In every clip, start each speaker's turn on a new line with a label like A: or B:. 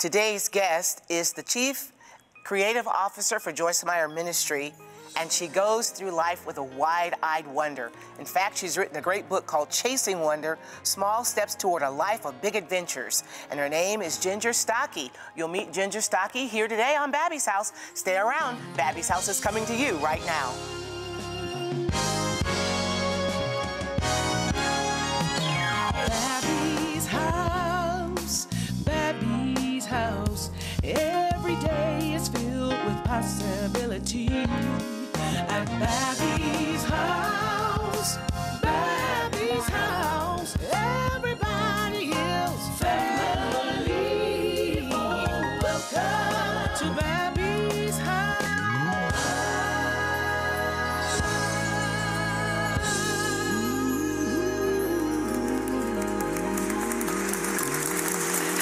A: Today's guest is the Chief Creative Officer for Joyce Meyer Ministry, and she goes through life with a wide eyed wonder. In fact, she's written a great book called Chasing Wonder Small Steps Toward a Life of Big Adventures. And her name is Ginger Stache. You'll meet Ginger Stache here today on Babbie's House. Stay around. Babbie's House is coming to you right now.
B: Babbie's house, possibility. At Babbie's house, Babbie's house. Everybody is family. Welcome to Babbie's house.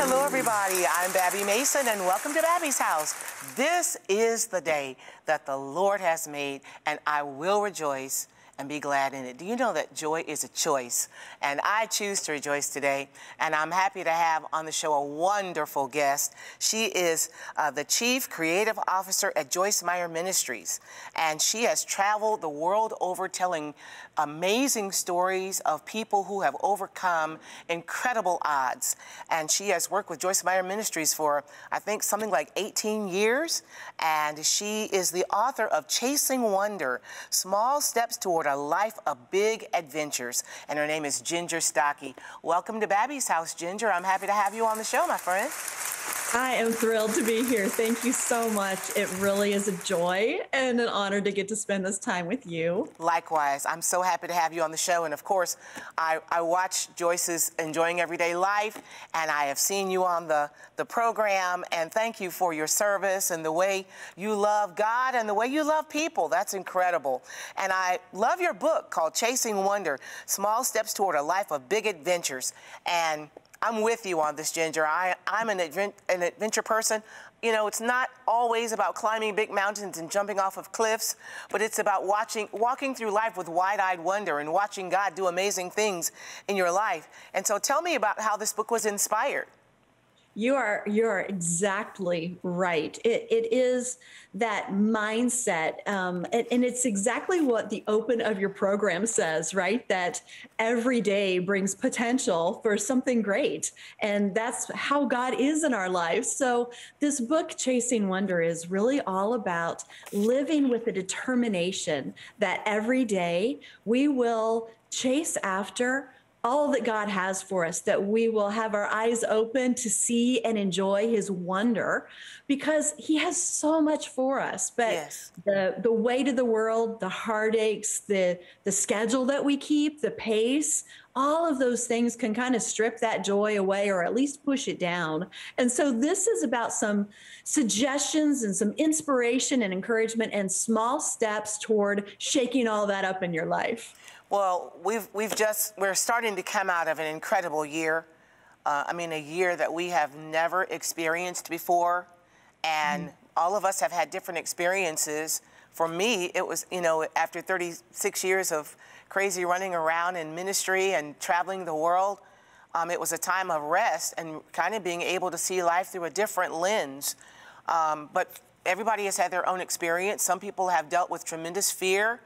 A: Hello, everybody. I'm Babbie Mason, and welcome to Babbie's House. This is the day that the Lord has made, and I will rejoice and be glad in it. Do you know that joy is a choice? And I choose to rejoice today, and I'm happy to have on the show a wonderful guest. She is uh, the Chief Creative Officer at Joyce Meyer Ministries, and she has traveled the world over telling amazing stories of people who have overcome incredible odds. And she has worked with Joyce Meyer Ministries for, I think, something like 18 years. And she is the author of Chasing Wonder Small Steps Toward a Life of Big Adventures. And her name is Ginger Stache. Welcome to Babbie's House, Ginger. I'm happy to have you on the show, my friend.
C: I am thrilled to be here. Thank you so much. It really is a joy and an honor to get to spend this time with you.
A: Likewise, I'm so happy to have you on the show. And of course, I, I watch Joyce's Enjoying Everyday Life, and I have seen you on the, the program. And thank you for your service and the way you love God and the way you love people. That's incredible. And I love your book called Chasing Wonder Small Steps Toward a Life of Big Adventures. And I'm with you on this, Ginger. I, I'm an, advent, an adventure person. You know, it's not always about climbing big mountains and jumping off of cliffs, but it's about watching, walking through life with wide-eyed wonder and watching God do amazing things in your life. And so, tell me about how this book was inspired.
C: You are you're exactly right. It, it is that mindset, um, and, and it's exactly what the open of your program says, right? That every day brings potential for something great, and that's how God is in our lives. So this book, Chasing Wonder, is really all about living with a determination that every day we will chase after all that God has for us, that we will have our eyes open to see and enjoy his wonder because he has so much for us. But
A: Yes.
C: the the weight of the world, the heartaches, the the schedule that we keep, the pace, all of those things can kind of strip that joy away or at least push it down. And so this is about some suggestions and some inspiration and encouragement and small steps toward shaking all that up in your life.
A: Well, we've, we've just, we're starting to come out of an incredible year. Uh, I mean, a year that we have never experienced before. And all of us have had different experiences. For me, it was, you know, after 36 years of crazy running around in ministry and traveling the world, um, it was a time of rest and kind of being able to see life through a different lens. Um, but everybody has had their own experience. Some people have dealt with tremendous fear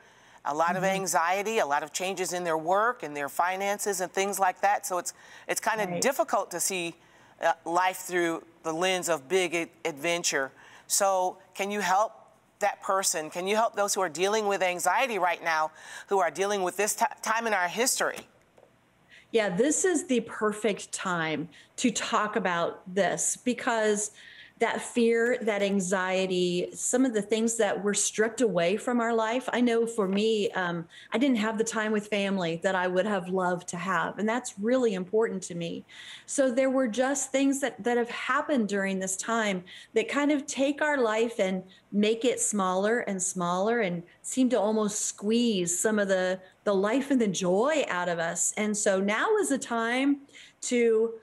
A: a lot of anxiety, a lot of changes in their work and their finances and things like that. So it's it's kind of
C: Right.
A: difficult to see uh, life through the lens of big a- adventure. So can you help that person? Can you help those who are dealing with anxiety right now, who are dealing with this ti time in our history?
C: Yeah, this is the perfect time to talk about this because that fear, that anxiety, some of the things that were stripped away from our life. I know for me, um, I didn't have the time with family that I would have loved to have. And that's really important to me. So there were just things that, that have happened during this time that kind of take our life and make it smaller and smaller and seem to almost squeeze some of the, the life and the joy out of us. And so now is a time to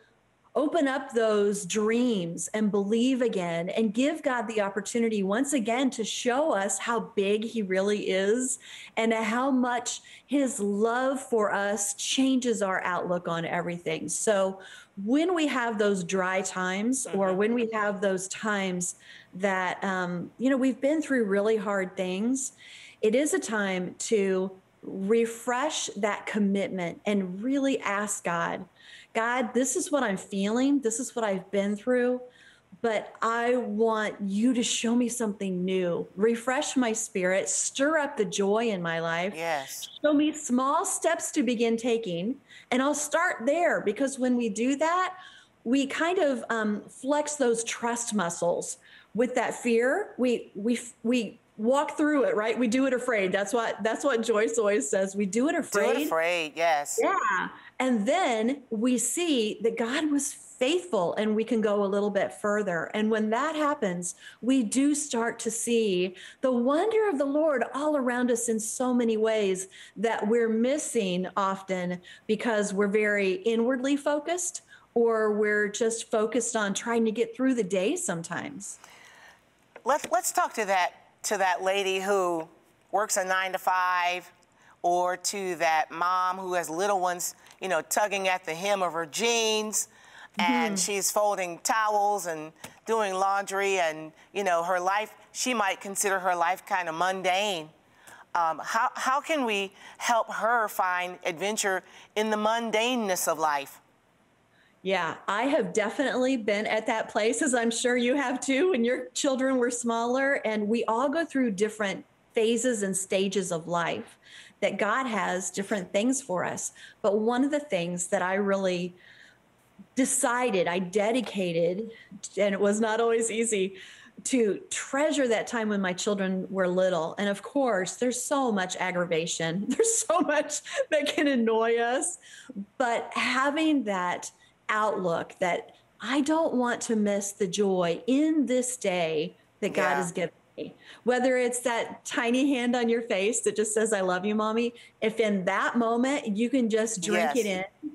C: open up those dreams and believe again and give God the opportunity once again to show us how big He really is and how much His love for us changes our outlook on everything. So, when we have those dry times or
A: Mm-hmm.
C: when we have those times that, um, you know, we've been through really hard things, it is a time to refresh that commitment and really ask God, God, this is what I'm feeling. This is what I've been through. But I want you to show me something new, refresh my spirit, stir up the joy in my life
A: Yes.
C: show me small steps to begin taking and i'll start there because when we do that we kind of um, flex those trust muscles with that fear we we we walk through it right we do it afraid that's what that's what joyce always says we do it afraid.
A: Do it afraid. Yes.
C: yeah and then we see that god was faithful and we can go a little bit further. And when that happens we do start to see the wonder of the lord all around us in so many ways that we're missing often because we're very inwardly focused or we're just focused on trying to get through the day sometimes.
A: Let's let's talk to that to that lady who works a nine to five, or to that mom who has little ones, you know, tugging at the hem of her jeans, and she's folding towels and doing laundry, and you know, her life. She might consider her life kind of mundane. Um, how how can we help her find adventure in the mundaneness of life?
C: Yeah, I have definitely been at that place, as I'm sure you have too, when your children were smaller. And we all go through different phases and stages of life that God has different things for us. But one of the things that I really decided, I dedicated, and it was not always easy to treasure that time when my children were little. And of course, there's so much aggravation, there's so much that can annoy us. But having that outlook that I don't want to miss the joy in this day that God
A: Yeah.
C: has given. Whether it's that tiny hand on your face that just says, I love you, mommy. If in that moment you can just drink it in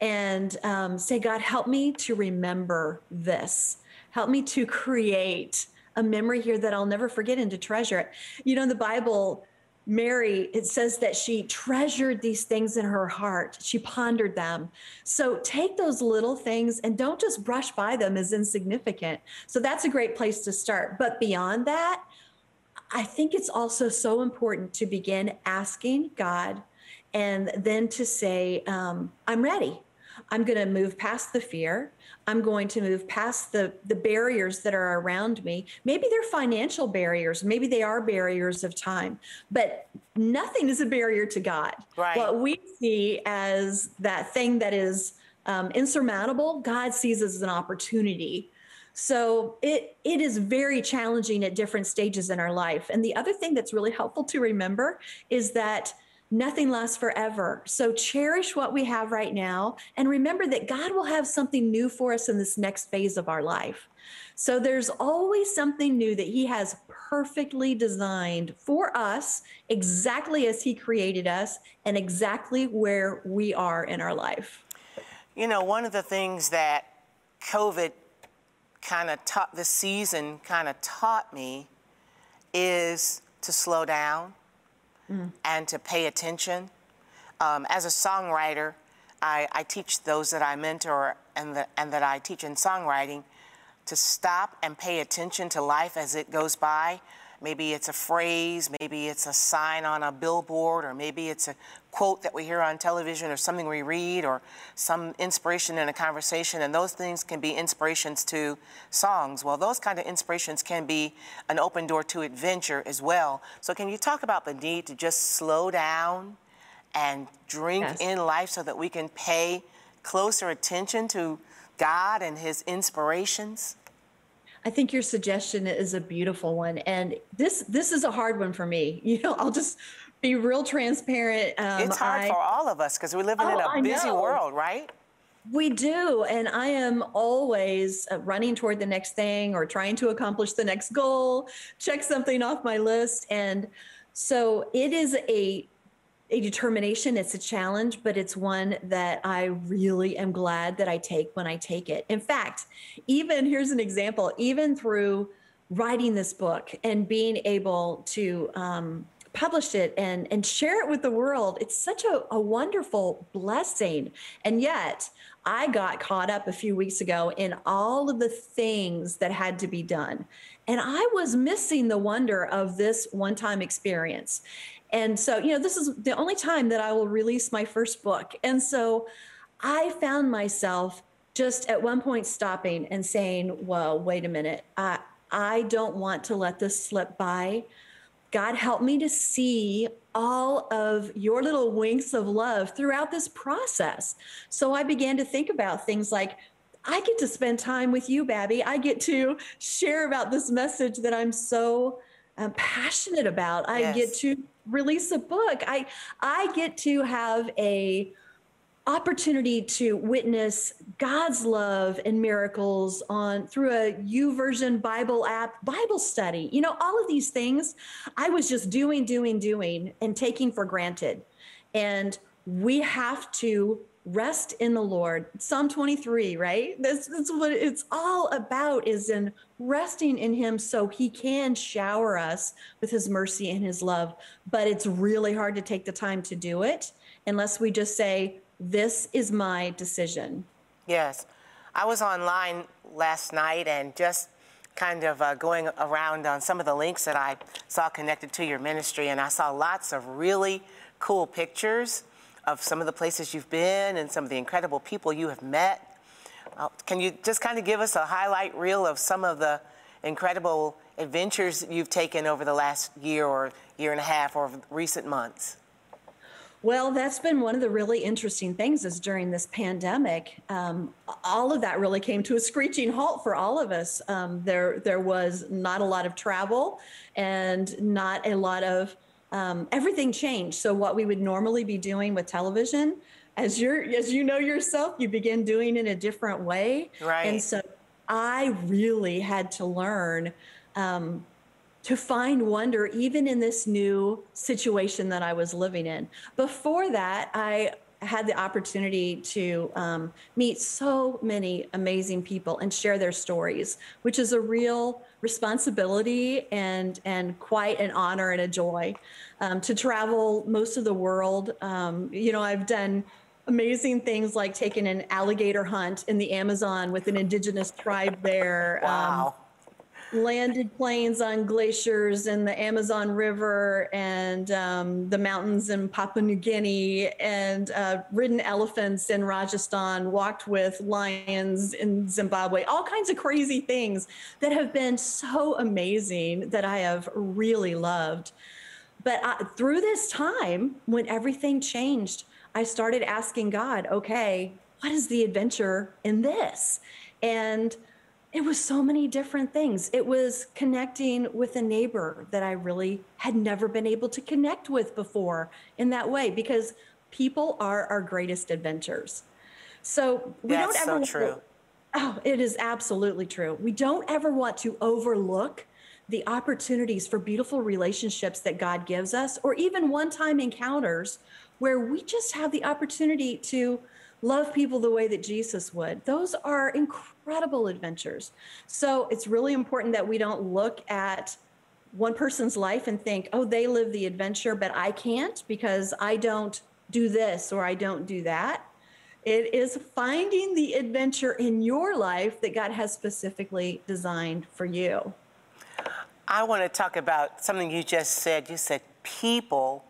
C: and um, say, God, help me to remember this. Help me to create a memory here that I'll never forget and to treasure it. You know, in the Bible, Mary, it says that she treasured these things in her heart. She pondered them. So take those little things and don't just brush by them as insignificant. So that's a great place to start. But beyond that, I think it's also so important to begin asking God and then to say, um, I'm ready. I'm going to move past the fear. I'm going to move past the, the barriers that are around me. Maybe they're financial barriers. Maybe they are barriers of time, but nothing is a barrier to God.
A: Right.
C: What we see as that thing that is um, insurmountable, God sees as an opportunity. So it it is very challenging at different stages in our life. And the other thing that's really helpful to remember is that nothing lasts forever. So cherish what we have right now and remember that God will have something new for us in this next phase of our life. So there's always something new that he has perfectly designed for us exactly as he created us and exactly where we are in our life.
A: You know, one of the things that COVID kind of taught, the season kind of taught me is to slow down and to pay attention. Um, as a songwriter, I, I teach those that I mentor and, that and that I teach in songwriting to stop and pay attention to life as it goes by. Maybe it's a phrase, maybe it's a sign on a billboard, or maybe it's a quote that we hear on television, or something we read, or some inspiration in a conversation. And those things can be inspirations to songs. Well, those kind of inspirations can be an open door to adventure as well. So, can you talk about the need to just slow down and drink
C: Yes.
A: in life so that we can pay closer attention to God and His inspirations?
C: I think your suggestion is a beautiful one, and this this is a hard one for me. You know, I'll just be real transparent. Um,
A: It's hard
C: I-
A: for all of us because we're living in
C: Oh,
A: a
C: I
A: busy
C: know.
A: world, right?
C: We do. And I am always uh, running toward the next thing or trying to accomplish the next goal, check something off my list. And so it is a a determination, it's a challenge, but it's one that I really am glad that I take when I take it. In fact, even here's an example, even through writing this book and being able to um, publish it and, and share it with the world, it's such a, a wonderful blessing. And yet, I got caught up a few weeks ago in all of the things that had to be done. And I was missing the wonder of this one time experience. And so, you know, this is the only time that I will release my first book. And so I found myself just at one point stopping and saying, well, wait a minute. I, I don't want to let this slip by. God, help me to see all of your little winks of love throughout this process. So I began to think about things like, I get to spend time with you, Babbie. I get to share about this message that I'm so um, passionate about. I yes. get to release a book. I I get to have a opportunity to witness God's love and miracles on through a YouVersion Bible app, Bible study. You know, all of these things I was just doing, doing, doing, and taking for granted. And we have to rest in the Lord. Psalm 23, right? That's, what it's all about is in resting in him so he can shower us with his mercy and his love. But it's really hard to take the time to do it unless we just say, this is my decision.
A: Yes. I was online last night and just kind of uh, going around on some of the links that I saw connected to your ministry, and I saw lots of really cool pictures of some of the places you've been and some of the incredible people you have met. Uh, can you just kind of give us a highlight reel of some of the incredible adventures you've taken over the last year or year and a half or recent months?
C: Well, that's been one of the really interesting things is during this pandemic, um, all of that really came to a screeching halt for all of us. Um, there, there was not a lot of travel and not a lot of um, everything changed. So what we would normally be doing with television, as you're as you know yourself, you begin doing in a different way.
A: Right.
C: And so I really had to learn um, to find wonder even in this new situation that I was living in. Before that, I had the opportunity to um, meet so many amazing people and share their stories, which is a real responsibility and and quite an honor and a joy um, to travel most of the world. Um, you know, I've done amazing things like taking an alligator hunt in the Amazon with an indigenous tribe there.
A: Um, wow
C: landed planes on glaciers in the Amazon River and um, the mountains in Papua New Guinea, and uh, ridden elephants in Rajasthan, walked with lions in Zimbabwe, all kinds of crazy things that have been so amazing that I have really loved. But I, through this time, when everything changed, I started asking God, okay, what is the adventure in this? And it was so many different things. It was connecting with a neighbor that I really had never been able to connect with before in that way because people are our greatest adventures. So we
A: That's
C: don't ever
A: so true.
C: To, oh, it is absolutely true. We don't ever want to overlook the opportunities for beautiful relationships that God gives us or even one-time encounters where we just have the opportunity to love people the way that Jesus would. Those are incredible adventures. So it's really important that we don't look at one person's life and think, oh, they live the adventure, but I can't because I don't do this or I don't do that. It is finding the adventure in your life that God has specifically designed for you.
A: I want to talk about something you just said. You said people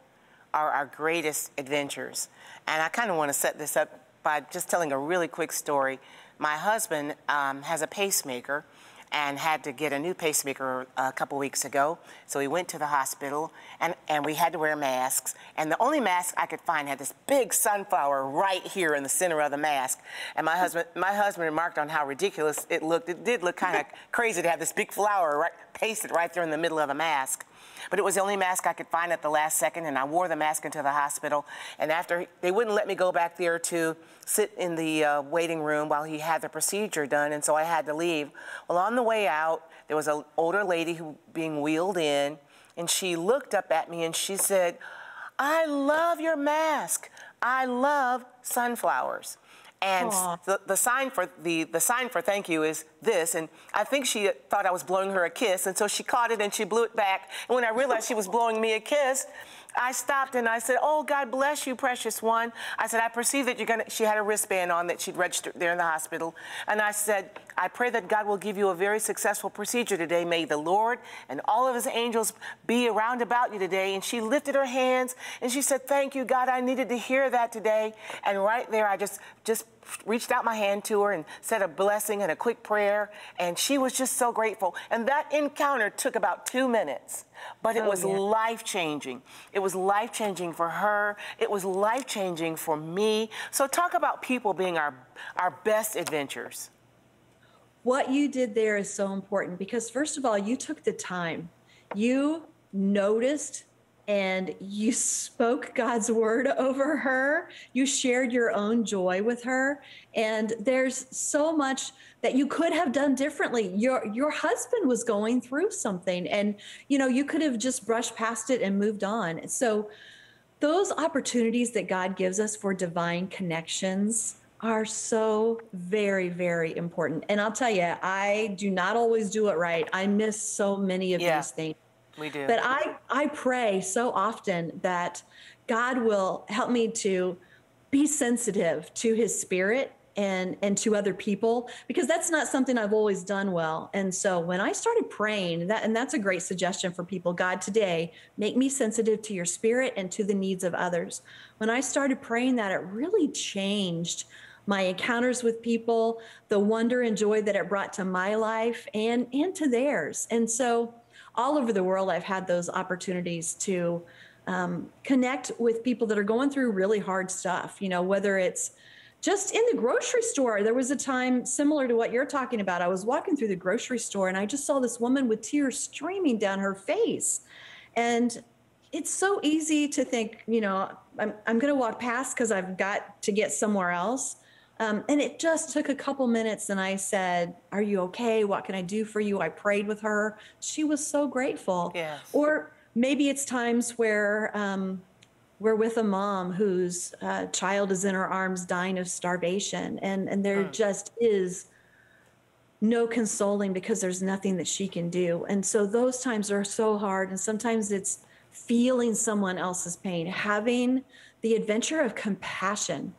A: are our greatest adventures. And I kind of want to set this up by just telling a really quick story. My husband um, has a pacemaker and had to get a new pacemaker a couple weeks ago. So he went to the hospital and, and we had to wear masks. And the only mask I could find had this big sunflower right here in the center of the mask. And my husband, my husband remarked on how ridiculous it looked. It did look kind of crazy to have this big flower right, pasted right there in the middle of a mask. But it was the only mask I could find at the last second, and I wore the mask into the hospital. And after, they wouldn't let me go back there to sit in the uh, waiting room while he had the procedure done, and so I had to leave. Well, on the way out, there was an older lady who being wheeled in, and she looked up at me and she said, I love your mask. I love sunflowers. And the, the sign for the, the sign for thank you is this. And I think she thought I was blowing her a kiss, and so she caught it and she blew it back. And when I realized she was blowing me a kiss, I stopped and I said, "Oh, God bless you, precious one." I said, "I perceive that you're gonna." She had a wristband on that she'd registered there in the hospital, and I said, "I pray that God will give you a very successful procedure today. May the Lord and all of His angels be around about you today." And she lifted her hands and she said, "Thank you, God. I needed to hear that today." And right there, I just just reached out my hand to her and said a blessing and a quick prayer, and she was just so grateful. And that encounter took about two minutes, but it
C: Oh,
A: was
C: yeah.
A: life changing. It was life changing for her. It was life changing for me. So talk about people being our our best adventures.
C: What you did there is so important because, first of all, you took the time. You noticed and you spoke God's word over her. You shared your own joy with her. And there's so much that you could have done differently. Your your husband was going through something and you know, you could have just brushed past it and moved on. So those opportunities that God gives us for divine connections are so very, very important. And I'll tell you, I do not always do it right. I miss so many of
A: Yeah.
C: these things.
A: We do.
C: But I, I pray so often that God will help me to be sensitive to his spirit and and to other people because that's not something I've always done well. And so when I started praying, that and that's a great suggestion for people. God, today, make me sensitive to your spirit and to the needs of others. When I started praying that, it really changed my encounters with people, the wonder and joy that it brought to my life and and to theirs. And so all over the world, I've had those opportunities to um, connect with people that are going through really hard stuff. You know, whether it's just in the grocery store. There was a time similar to what you're talking about. I was walking through the grocery store and I just saw this woman with tears streaming down her face. And it's so easy to think, you know, I'm, I'm going to walk past because I've got to get somewhere else. Um, and it just took a couple minutes, and I said, Are you okay? What can I do for you? I prayed with her. She was so grateful.
A: Yes.
C: Or maybe it's times where um, we're with a mom whose uh, child is in her arms dying of starvation, and, and there just is no consoling because there's nothing that she can do. And so those times are so hard. And sometimes it's feeling someone else's pain, having the adventure of compassion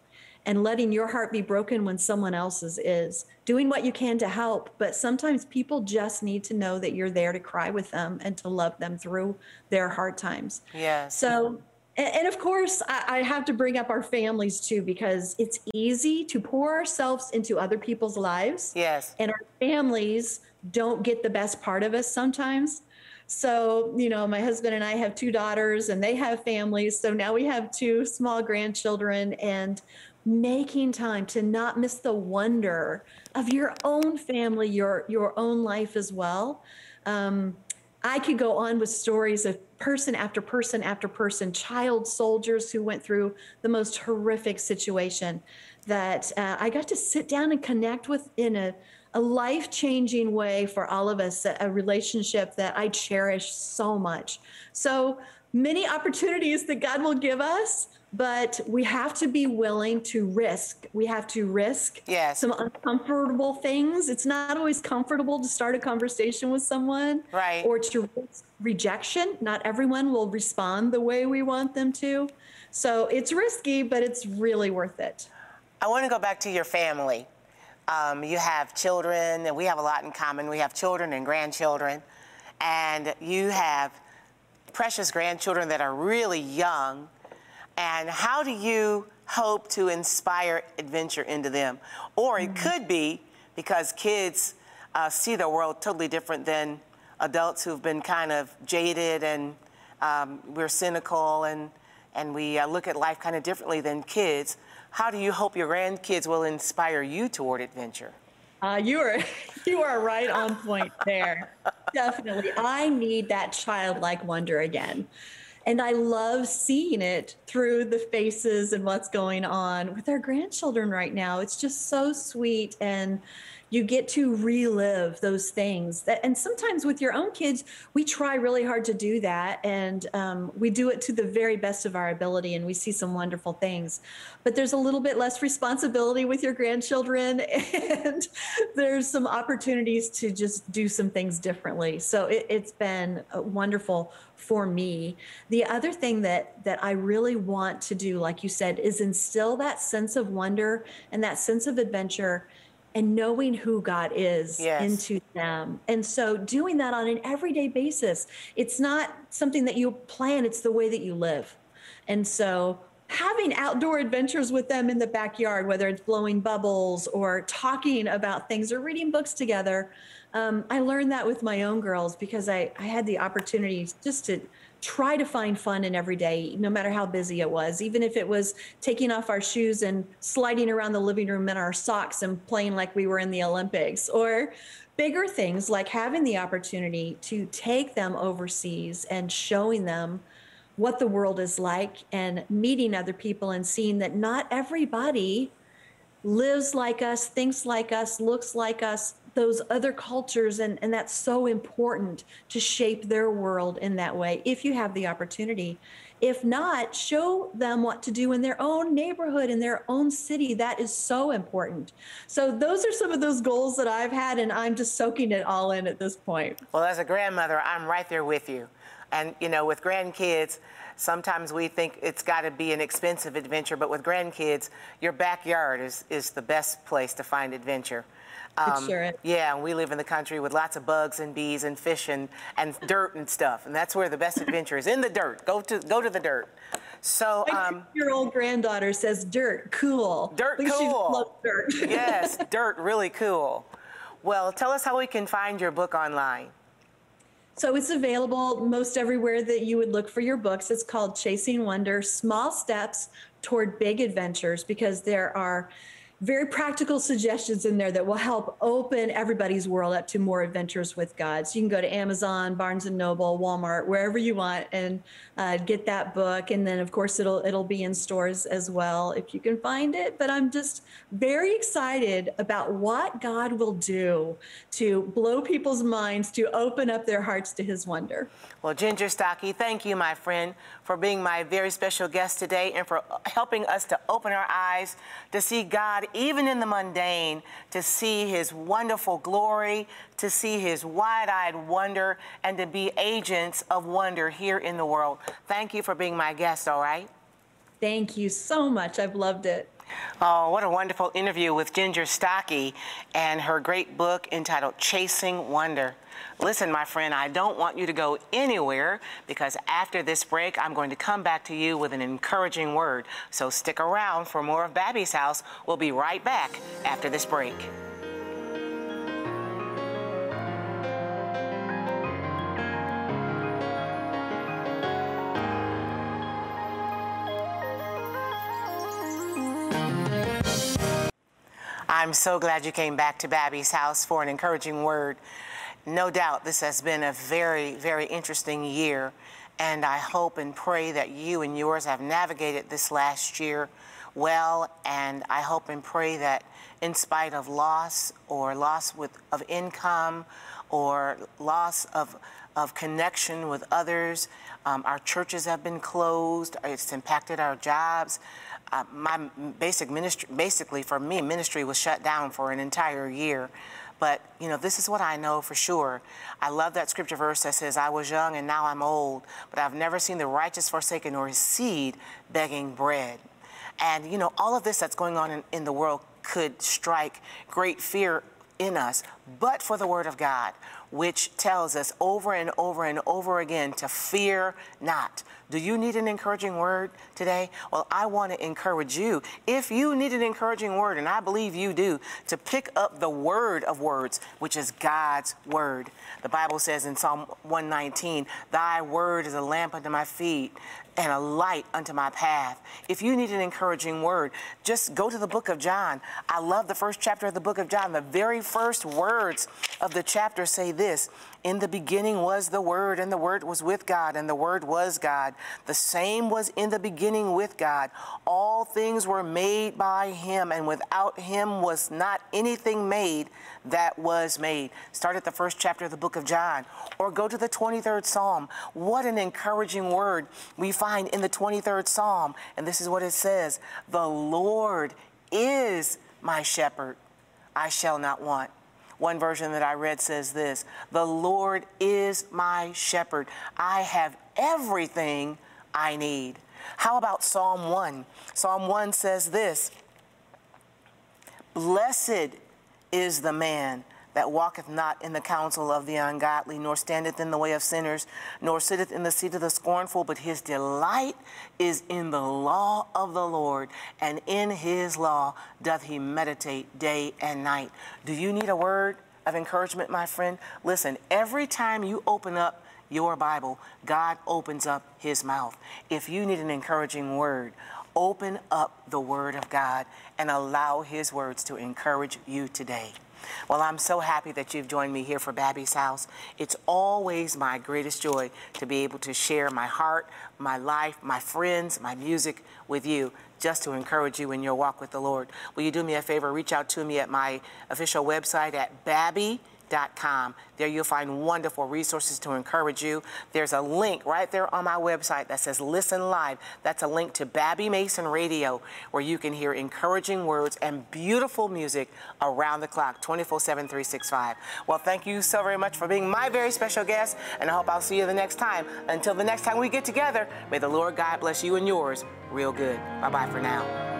C: and letting your heart be broken when someone else's is, doing what you can to help. But sometimes people just need to know that you're there to cry with them and to love them through their hard times.
A: Yeah.
C: So, and, of course, I, I have to bring up our families too, because it's easy to pour ourselves into other people's lives.
A: Yes.
C: And our families don't get the best part of us sometimes. So, you know, my husband and I have two daughters and they have families. So now we have two small grandchildren and making time to not miss the wonder of your own family, your your own life as well. Um, I could go on with stories of person after person after person, child soldiers who went through the most horrific situation that uh, I got to sit down and connect with in a, a life changing way for all of us, a, a relationship that I cherish so much. So many opportunities that God will give us, but we have to be willing to risk. We have to risk
A: Yes.
C: some uncomfortable things. It's not always comfortable to start a conversation with someone
A: Right.
C: or to risk rejection. Not everyone will respond the way we want them to. So it's risky, but it's really worth it.
A: I want to go back to your family. Um, you have children, and we have a lot in common. We have children and grandchildren, and you have precious grandchildren that are really young. And how do you hope to inspire adventure into them? Or it could be because kids uh, see the world totally different than adults who've been kind of jaded and um, we're cynical and, and we uh, look at life kind of differently than kids. How do you hope your grandkids will inspire you toward adventure?
C: Uh, you are you are right on point there. Definitely, I need that childlike wonder again, and I love seeing it through the faces and what's going on with our grandchildren right now. It's just so sweet, and you get to relive those things that and sometimes with your own kids we try really hard to do that. And um, we do it to the very best of our ability and we see some wonderful things. But there's a little bit less responsibility with your grandchildren and there's some opportunities to just do some things differently. So it, it's been uh, wonderful for me. The other thing that that i really want to do like you said is instill that sense of wonder and that sense of adventure and knowing who God is
A: Yes.
C: into them. And so doing that on an everyday basis, it's not something that you plan, it's the way that you live. And so having outdoor adventures with them in the backyard, whether it's blowing bubbles or talking about things or reading books together, um, I learned that with my own girls because I, I had the opportunity just to try to find fun in every day, no matter how busy it was, even if it was taking off our shoes and sliding around the living room in our socks and playing like we were in the Olympics, or bigger things like having the opportunity to take them overseas and showing them what the world is like and meeting other people and seeing that not everybody lives like us, thinks like us, looks like us, those other cultures. And, and that's so important to shape their world in that way if you have the opportunity. If not, show them what to do in their own neighborhood, in their own city. That is so important. So, those are some of those goals that I've had, and I'm just soaking it all in at this point.
A: Well, as a grandmother, I'm right there with you. And, you know, with grandkids, sometimes we think it's got to be an expensive adventure, but with grandkids, your backyard is, is the best place to find adventure. Um,
C: sure is.
A: Yeah, and we live in the country with lots of bugs and bees and fish and, and dirt and stuff. And that's where the best adventure is in the dirt. Go to, go to the dirt. So, um,
C: your old granddaughter says dirt, cool.
A: Dirt cool.
C: loves dirt.
A: yes, dirt, really cool. Well, tell us how we can find your book online.
C: So it's available most everywhere that you would look for your books. It's called Chasing Wonder Small Steps Toward Big Adventures because there are very practical suggestions in there that will help open everybody's world up to more adventures with God. So you can go to Amazon, Barnes and Noble, Walmart, wherever you want, and uh, get that book. And then, of course, it'll it'll be in stores as well if you can find it. But I'm just very excited about what God will do to blow people's minds, to open up their hearts to His wonder.
A: Well, Ginger Stache, thank you, my friend, for being my very special guest today and for helping us to open our eyes to see God even in the mundane, to see His wonderful glory, to see His wide eyed wonder, and to be agents of wonder here in the world. Thank you for being my guest, all right?
C: Thank you so much. I've loved it.
A: Oh, what a wonderful interview with Ginger Stache and her great book entitled Chasing Wonder. Listen, my friend, I don't want you to go anywhere because after this break, I'm going to come back to you with an encouraging word. So stick around for more of Babbie's House. We'll be right back after this break. I'm so glad you came back to Babbie's house for an encouraging word. No doubt this has been a very, very interesting year, and I hope and pray that you and yours have navigated this last year well, and I hope and pray that in spite of loss or loss with, of income or loss of, of connection with others, um, our churches have been closed, it's impacted our jobs uh, my basic ministry, basically for me, ministry was shut down for an entire year. But, you know, this is what I know for sure. I love that scripture verse that says, I was young and now I'm old, but I've never seen the righteous forsaken or his seed begging bread. And, you know, all of this that's going on in, in the world could strike great fear in us, but for the word of God, which tells us over and over and over again to fear not. Do you need an encouraging word today? Well, I want to encourage you. If you need an encouraging word, and I believe you do, to pick up the word of words, which is God's word. The Bible says in Psalm 119, Thy word is a lamp unto my feet and a light unto my path. If you need an encouraging word, just go to the book of John. I love the first chapter of the book of John. The very first words of the chapter say this In the beginning was the Word, and the Word was with God, and the Word was God. The same was in the beginning with God. All things were made by Him, and without Him was not anything made that was made. Start at the first chapter of the book of John, or go to the 23rd Psalm. What an encouraging word we find in the 23rd Psalm. And this is what it says The Lord is my shepherd, I shall not want. One version that I read says this The Lord is my shepherd. I have everything I need. How about Psalm 1? Psalm 1 says this Blessed is the man that walketh not in the counsel of the ungodly, nor standeth in the way of sinners, nor sitteth in the seat of the scornful, but his delight is in the law of the Lord, and in his law doth he meditate day and night. Do you need a word of encouragement, my friend? Listen, every time you open up your Bible, God opens up his mouth. If you need an encouraging word, open up the Word of God and allow His words to encourage you today. Well, I'm so happy that you've joined me here for Babbie's House. It's always my greatest joy to be able to share my heart, my life, my friends, my music with you just to encourage you in your walk with the Lord. Will you do me a favor? Reach out to me at my official website at Babbie Com. There you'll find wonderful resources to encourage you. There's a link right there on my website that says Listen Live. That's a link to Babbie Mason Radio where you can hear encouraging words and beautiful music around the clock, 24 7, 365. Well, thank you so very much for being my very special guest, and I hope I'll see you the next time. Until the next time we get together, may the Lord God bless you and yours real good. Bye bye for now.